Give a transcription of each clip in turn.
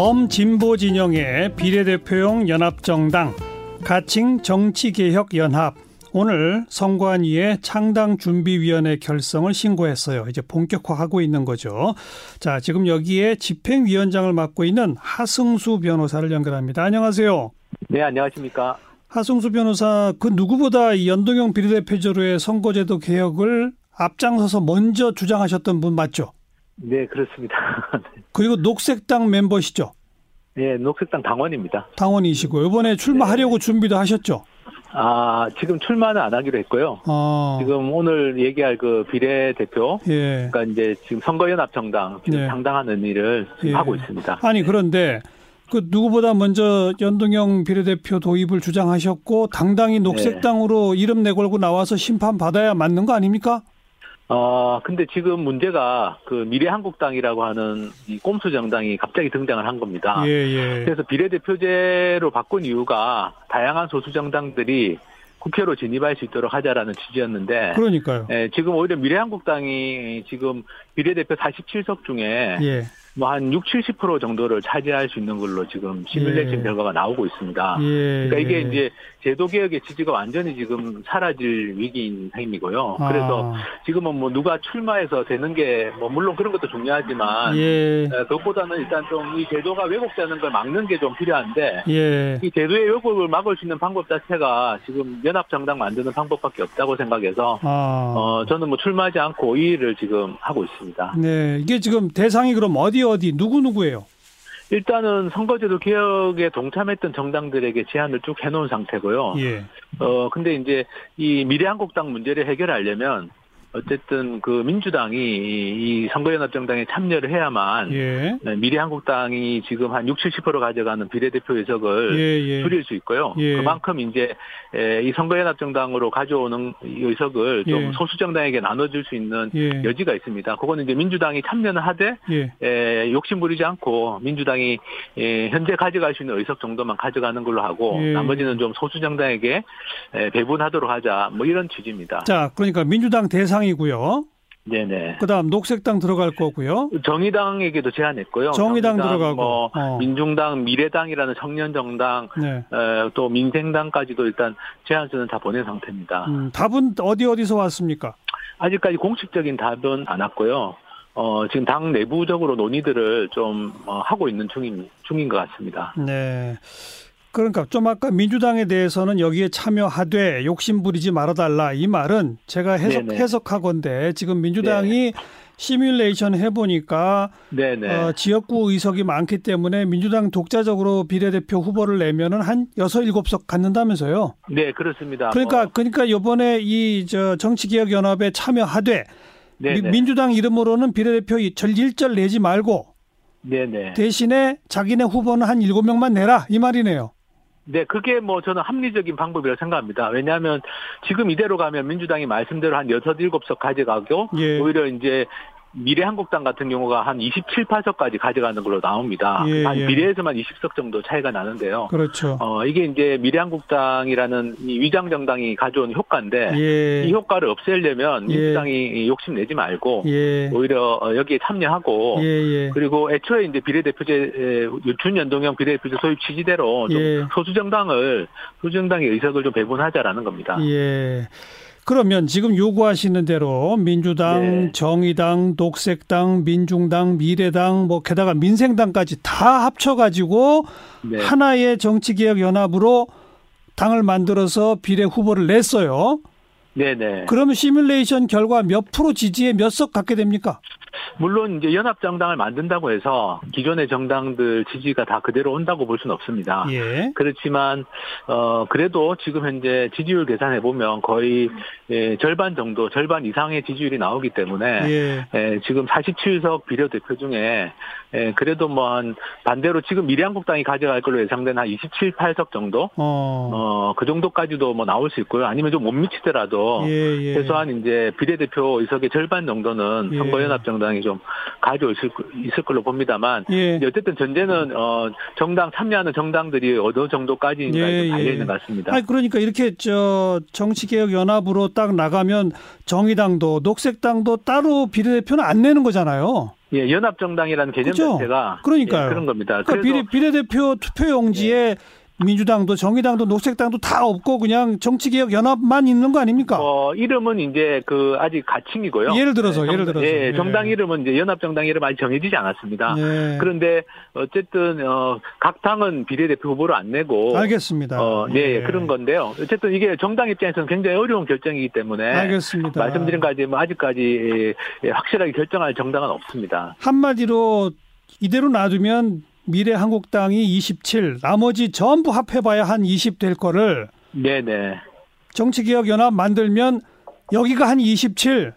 범진보 진영의 비례대표용 연합정당 가칭 정치개혁연합 오늘 선관위에 창당 준비위원회 결성을 신고했어요. 이제 본격화하고 있는 거죠. 자, 지금 여기에 집행위원장을 맡고 있는 하승수 변호사를 연결합니다. 안녕하세요. 네, 안녕하십니까. 하승수 변호사, 그 누구보다 이 연동형 비례대표제로의 선거제도 개혁을 앞장서서 먼저 주장하셨던 분 맞죠? 네, 그렇습니다. 그리고 녹색당 멤버시죠? 네, 녹색당 당원입니다. 당원이시고 이번에 출마하려고 네. 준비도 하셨죠? 아, 지금 출마는 안 하기로 했고요. 어. 지금 오늘 얘기할 그 비례대표. 예. 그러니까 이제 지금 선거연합정당 지금 예. 상당하는 일을 예. 하고 있습니다. 아니, 그런데 그 누구보다 먼저 연동형 비례대표 도입을 주장하셨고 당당히 녹색당으로 네. 이름 내걸고 나와서 심판 받아야 맞는 거 아닙니까? 어, 근데 지금 문제가 그 미래한국당이라고 하는 이 꼼수 정당이 갑자기 등장을 한 겁니다. 예, 예. 그래서 비례대표제로 바꾼 이유가 다양한 소수 정당들이 국회로 진입할 수 있도록 하자라는 취지였는데. 그러니까요. 예, 지금 오히려 미래한국당이 지금 비례대표 47석 중에 예. 뭐 한 6, 70% 정도를 차지할 수 있는 걸로 지금 시뮬레이션 예. 결과가 나오고 있습니다. 예. 그러니까 이게 이제 제도 개혁의 취지가 완전히 지금 사라질 위기인 셈이고요. 아. 그래서 지금은 뭐 누가 출마해서 되는 게 뭐 물론 그런 것도 중요하지만 예. 그것보다는 일단 좀 이 제도가 왜곡되는 걸 막는 게 좀 필요한데 예. 이 제도의 왜곡을 막을 수 있는 방법 자체가 지금 연합 정당 만드는 방법밖에 없다고 생각해서 아. 어 저는 뭐 출마하지 않고 이 일을 지금 하고 있습니다. 네, 이게 지금 대상이 그럼 어디 어디 누구 누구예요? 일단은 선거제도 개혁에 동참했던 정당들에게 제안을 쭉 해놓은 상태고요. 예. 어 근데 이제 이 미래한국당 문제를 해결하려면 어쨌든 그 민주당이 이 선거연합정당에 참여를 해야만 예. 네, 미래한국당이 지금 한 60, 70% 가져가는 비례대표 의석을 예, 예. 줄일 수 있고요. 예. 그만큼 이제 이 선거연합정당으로 가져오는 의석을 좀 예. 소수 정당에게 나눠줄 수 있는 예. 여지가 있습니다. 그거는 이제 민주당이 참여는 하되 에, 욕심 부리지 않고 민주당이 에, 현재 가져갈 수 있는 의석 정도만 가져가는 걸로 하고 나머지는 좀 소수 정당에게 배분하도록 하자 뭐 이런 취지입니다. 자, 그러니까 민주당 대상 정의당이고요. 네네. 그다음 녹색당 들어갈 거고요. 정의당에게도 제안했고요. 정의당, 정의당 들어가고, 뭐 어. 민중당, 미래당이라는 청년 정당, 네. 에, 또 민생당까지도 일단 제안서는 다 보낸 상태입니다. 음, 답은 어디 어디서 왔습니까? 아직까지 공식적인 답은 안 왔고요. 어, 지금 당 내부적으로 논의들을 좀 어, 하고 있는 중인 중인 것 같습니다. 네. 그러니까 좀 아까 민주당에 대해서는 여기에 참여하되 욕심 부리지 말아달라 이 말은 제가 해석 네네. 해석하건데 지금 민주당이 네. 시뮬레이션 해보니까 어, 지역구 의석이 많기 때문에 민주당 독자적으로 비례대표 후보를 내면은 한 여섯 일곱 석 갖는다면서요? 네 그렇습니다. 그러니까 뭐. 그러니까 이번에 이 저 정치개혁연합에 참여하되 네네. 민주당 이름으로는 비례대표 절일절 내지 말고 네네. 대신에 자기네 후보는 한 일곱 명만 내라 이 말이네요. 네, 그게 뭐 저는 합리적인 방법이라고 생각합니다. 왜냐하면 지금 이대로 가면 민주당이 말씀대로 한 여섯 일곱 석 가져가고 예. 오히려 이제 미래한국당 같은 경우가 한 27, 8석까지 가져가는 걸로 나옵니다. 예, 한 예. 미래에서만 20석 정도 차이가 나는데요. 그렇죠. 어, 이게 이제 미래한국당이라는 이 위장 정당이 가져온 효과인데 예. 이 효과를 없애려면 예. 민주당이 욕심 내지 말고 예. 오히려 어, 여기에 참여하고 예, 그리고 애초에 이제 비례대표제 준연동형 비례대표제 소입 취지대로 좀 소수 정당을 소수 정당의 의석을 좀 배분하자라는 겁니다. 예. 그러면 지금 요구하시는 대로 민주당, 네. 정의당, 녹색당, 민중당, 미래당, 뭐 게다가 민생당까지 다 합쳐 가지고 네. 하나의 정치개혁 연합으로 당을 만들어서 비례 후보를 냈어요. 네네. 그러면 시뮬레이션 결과 몇 프로 지지에 몇 석 갖게 됩니까? 물론 이제 연합 정당을 만든다고 해서 기존의 정당들 지지가 다 그대로 온다고 볼 수는 없습니다. 예. 그렇지만 어 그래도 지금 현재 지지율 계산해 보면 거의 예, 절반 정도, 절반 이상의 지지율이 나오기 때문에 예. 예, 지금 47석 비례대표 중에 예, 그래도 뭐 한 반대로 지금 미래한국당이 가져갈 걸로 예상된 한 27, 8석 정도, 어, 어그 정도까지도 뭐 나올 수 있고요. 아니면 좀 못 미치더라도 예, 예. 최소한 이제 비례대표 의석의 절반 정도는 예. 선거연합 정당 연합 정당이 좀 가져올 수 있을 걸로 봅니다만 예. 어쨌든 전제는 어 정당 참여하는 정당들이 어느 정도까지인가 예, 달려 있는 예. 것 같습니다. 아니 그러니까 이렇게 저 정치개혁 연합으로 딱 나가면 정의당도 녹색당도 따로 비례대표는 안 내는 거잖아요. 예, 연합정당이라는 개념 그렇죠? 자체가 그러니까요. 예, 그런 겁니다. 그러니까 비례, 비례대표 투표용지에 예. 민주당도 정의당도 녹색당도 다 없고 그냥 정치개혁 연합만 있는 거 아닙니까? 어 이름은 이제 그 아직 가칭이고요. 예를 들어서 네, 예를 들어서 예, 정당 이름은 이제 연합정당 이름 아직 정해지지 않았습니다. 네. 그런데 어쨌든 어 각 당은 비례대표 후보를 안 내고 알겠습니다. 어, 네, 네, 그런 건데요. 어쨌든 이게 정당 입장에서는 굉장히 어려운 결정이기 때문에 알겠습니다. 말씀드린 까지 뭐 아직까지 확실하게 결정할 정당은 없습니다. 한마디로 이대로 놔두면 미래한국당이 27, 나머지 전부 합해봐야 한 20 될 거를 네네. 정치개혁연합 만들면 여기가 한 27,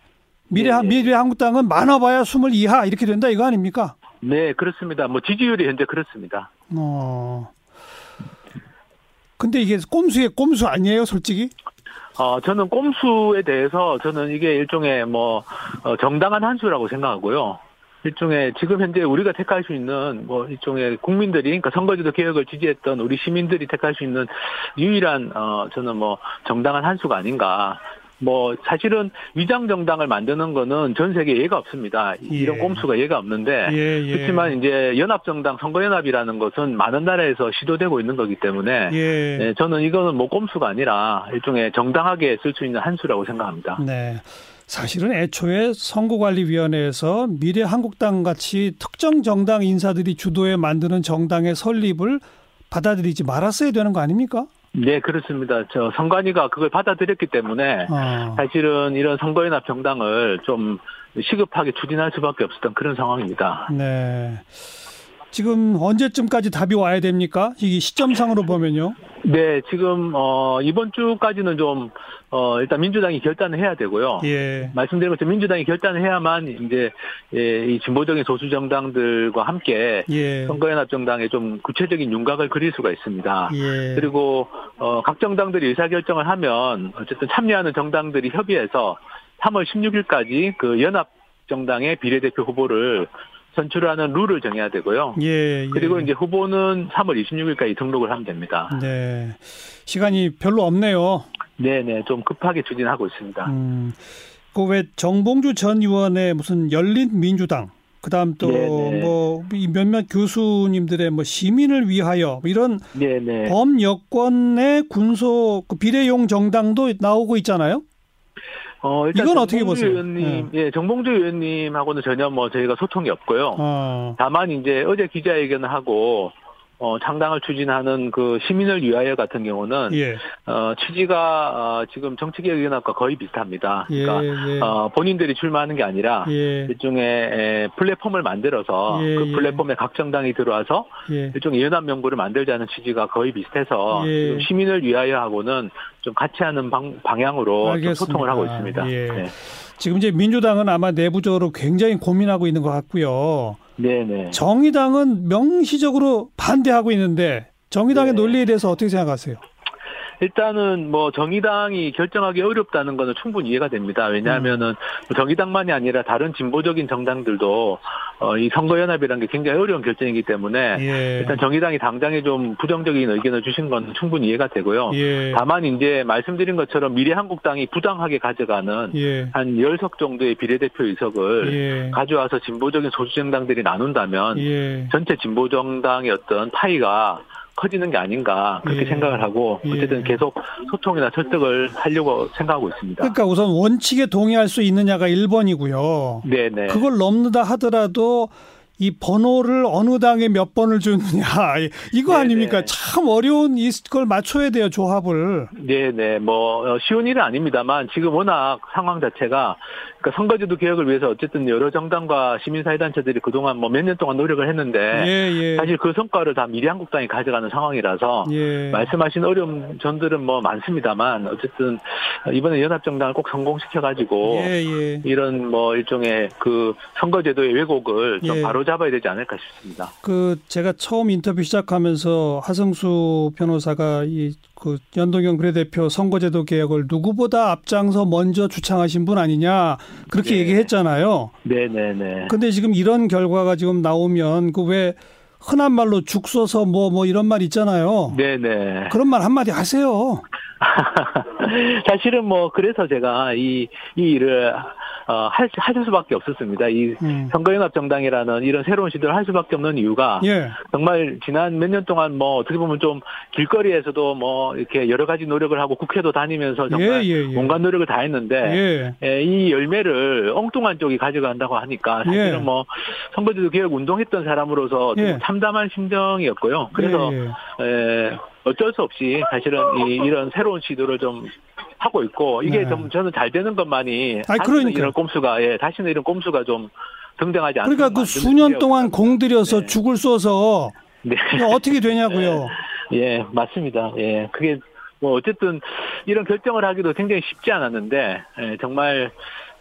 미래 네네. 미래한국당은 많아봐야 20 이하 이렇게 된다 이거 아닙니까? 네 그렇습니다. 뭐 지지율이 현재 그렇습니다. 어. 근데 이게 꼼수의 꼼수 아니에요, 솔직히? 어, 저는 꼼수에 대해서 저는 이게 일종의 뭐, 어, 정당한 한 수라고 생각하고요. 일종의 지금 현재 우리가 택할 수 있는 뭐 일종의 국민들이 그러니까 선거제도 개혁을 지지했던 우리 시민들이 택할 수 있는 유일한 어 저는 뭐 정당한 한 수가 아닌가. 뭐 사실은 위장 정당을 만드는 거는 전 세계 예가 없습니다. 이런 예. 꼼수가 예가 없는데 예, 예. 그렇지만 이제 연합 정당 선거 연합이라는 것은 많은 나라에서 시도되고 있는 거기 때문에 예. 네, 저는 이거는 뭐 꼼수가 아니라 일종의 정당하게 쓸 수 있는 한 수라고 생각합니다. 네. 사실은 애초에 선거관리위원회에서 미래 한국당 같이 특정 정당 인사들이 주도해 만드는 정당의 설립을 받아들이지 말았어야 되는 거 아닙니까? 네, 그렇습니다. 저 선관위가 그걸 받아들였기 때문에 어. 사실은 이런 선거연합 정당을 좀 시급하게 추진할 수밖에 없었던 그런 상황입니다. 네. 지금 언제쯤까지 답이 와야 됩니까? 이 시점상으로 보면요. 네, 지금 어 이번 주까지는 좀 어 일단 민주당이 결단을 해야 되고요. 예. 말씀드린 것처럼 민주당이 결단을 해야만 이제 예, 이 진보적인 소수 정당들과 함께 예. 선거연 합 정당에 좀 구체적인 윤곽을 그릴 수가 있습니다. 예. 그리고 어 각 정당들이 의사 결정을 하면 어쨌든 참여하는 정당들이 협의해서 3월 16일까지 그 연합 정당의 비례대표 후보를 선출하는 룰을 정해야 되고요. 예, 예. 그리고 이제 후보는 3월 26일까지 등록을 하면 됩니다. 네. 시간이 별로 없네요. 네네. 좀 급하게 추진하고 있습니다. 음, 그왜 정봉주 전 의원의 무슨 열린 민주당 그 다음 또 뭐 몇몇 교수님들의 뭐 시민을 위하여 뭐 이런 네네. 범여권의 군소 그 비례용 정당도 나오고 있잖아요. 어, 일단 이건 어떻게 보세요? 의원님, 네. 예, 정봉주 의원님하고는 전혀 뭐 저희가 소통이 없고요. 어. 다만 이제 어제 기자회견을 하고 어, 창당을 추진하는 그 시민을 위하여 같은 경우는 예. 어, 취지가 어, 지금 정치개혁연합과 거의 비슷합니다. 예, 그러니까 예. 어, 본인들이 출마하는 게 아니라 예. 일종의 에, 플랫폼을 만들어서 예, 그 예. 플랫폼에 각 정당이 들어와서 일종의 연합 명부를 만들자는 취지가 거의 비슷해서 시민을 위하여 하고는 좀 같이 하는 방, 방향으로 소통을 하고 있습니다. 네. 지금 이제 민주당은 아마 내부적으로 굉장히 고민하고 있는 것 같고요. 네네. 정의당은 명시적으로 반대하고 있는데 정의당의 네. 논리에 대해서 어떻게 생각하세요? 일단은 뭐 정의당이 결정하기 어렵다는 것은 충분히 이해가 됩니다. 왜냐하면은 음. 정의당만이 아니라 다른 진보적인 정당들도 어, 이 선거연합이라는 게 굉장히 어려운 결정이기 때문에 예. 일단 정의당이 당장에 좀 부정적인 의견을 주신 건 충분히 이해가 되고요. 예. 다만 이제 말씀드린 것처럼 미래한국당이 부당하게 가져가는 예. 한 10석 정도의 비례대표 의석을 예. 가져와서 진보적인 소수정당들이 나눈다면 예. 전체 진보정당의 어떤 파이가 커지는 게 아닌가 그렇게 예. 생각을 하고 예. 어쨌든 예. 계속 소통이나 설득을 하려고 생각하고 있습니다. 그러니까 우선 원칙에 동의할 수 있느냐가 1번이고요. 네네. 그걸 넘는다 하더라도 이 번호를 어느 당에 몇 번을 주느냐 이거 네네. 아닙니까? 참 어려운 이걸 맞춰야 돼요 조합을. 네네 뭐 어, 쉬운 일은 아닙니다만 지금 워낙 상황 자체가 그러니까 선거제도 개혁을 위해서 어쨌든 여러 정당과 시민사회단체들이 그동안 뭐 몇 년 동안 노력을 했는데 예, 예. 사실 그 성과를 다 미래한국당이 가져가는 상황이라서 예. 말씀하신 어려움 전들은 뭐 많습니다만 어쨌든 이번에 연합정당을 꼭 성공시켜가지고 예, 예. 이런 뭐 일종의 그 선거제도의 왜곡을 좀 예. 바로 잡아야 되지 않을까 싶습니다. 그 제가 처음 인터뷰 시작하면서 하성수 변호사가 이 그 연동형 비례대표 선거제도 개혁을 누구보다 앞장서 먼저 주창하신 분 아니냐 그렇게 네. 얘기했잖아요. 네네네. 네, 네. 근데 지금 이런 결과가 지금 나오면 그 왜 흔한 말로 죽 써서 뭐뭐 뭐 이런 말 있잖아요. 네네. 그런 말 한마디 하세요. 사실은 뭐 그래서 제가 이, 이 일을 어, 할, 하실 수밖에 없었습니다. 이 음. 선거연합정당이라는 이런 새로운 시도를 할 수밖에 없는 이유가 예. 정말 지난 몇 년 동안 뭐 어떻게 보면 좀 길거리에서도 뭐 이렇게 여러 가지 노력을 하고 국회도 다니면서 정말 예, 예, 예. 온갖 노력을 다 했는데 예. 예, 이 열매를 엉뚱한 쪽이 가져간다고 하니까 사실은 예. 뭐 선거제도 개혁 운동했던 사람으로서 좀 참담한 심정이었고요. 그래서 에, 어쩔 수 없이 사실은 이, 이런 새로운 시도를 좀 하고 있고 이게 네. 좀 저는 잘 되는 것만이 아니, 그러니까. 이런 꼼수가 예 다시는 이런 꼼수가 좀 등장하지 않는 그러니까 그 수년 동안 공들여서 네. 죽을 쏘서 네. 어떻게 되냐고요. 예 맞습니다. 예 그게 뭐 어쨌든 이런 결정을 하기도 굉장히 쉽지 않았는데 예, 정말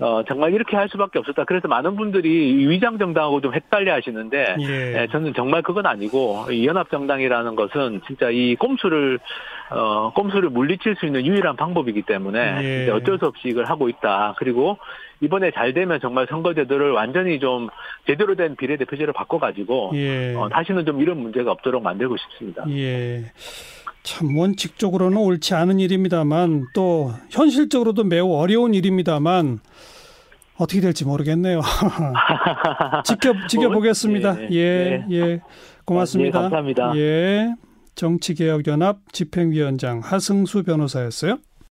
어, 정말 이렇게 할 수밖에 없었다. 그래서 많은 분들이 위장 정당하고 좀 헷갈려 하시는데, 예. 예, 저는 정말 그건 아니고, 이 연합 정당이라는 것은 진짜 이 꼼수를, 어, 꼼수를 물리칠 수 있는 유일한 방법이기 때문에, 예. 어쩔 수 없이 이걸 하고 있다. 그리고 이번에 잘 되면 정말 선거제도를 완전히 좀 제대로 된 비례대표제로 바꿔가지고, 예. 어, 다시는 좀 이런 문제가 없도록 만들고 싶습니다. 예. 참 원칙적으로는 옳지 않은 일입니다만 또 현실적으로도 매우 어려운 일입니다만 어떻게 될지 모르겠네요. 지켜 지켜보겠습니다. 뭐, 예, 예, 예. 예. 고맙습니다. 예, 감사합니다. 예. 정치개혁연합 집행위원장 하승수 변호사였어요.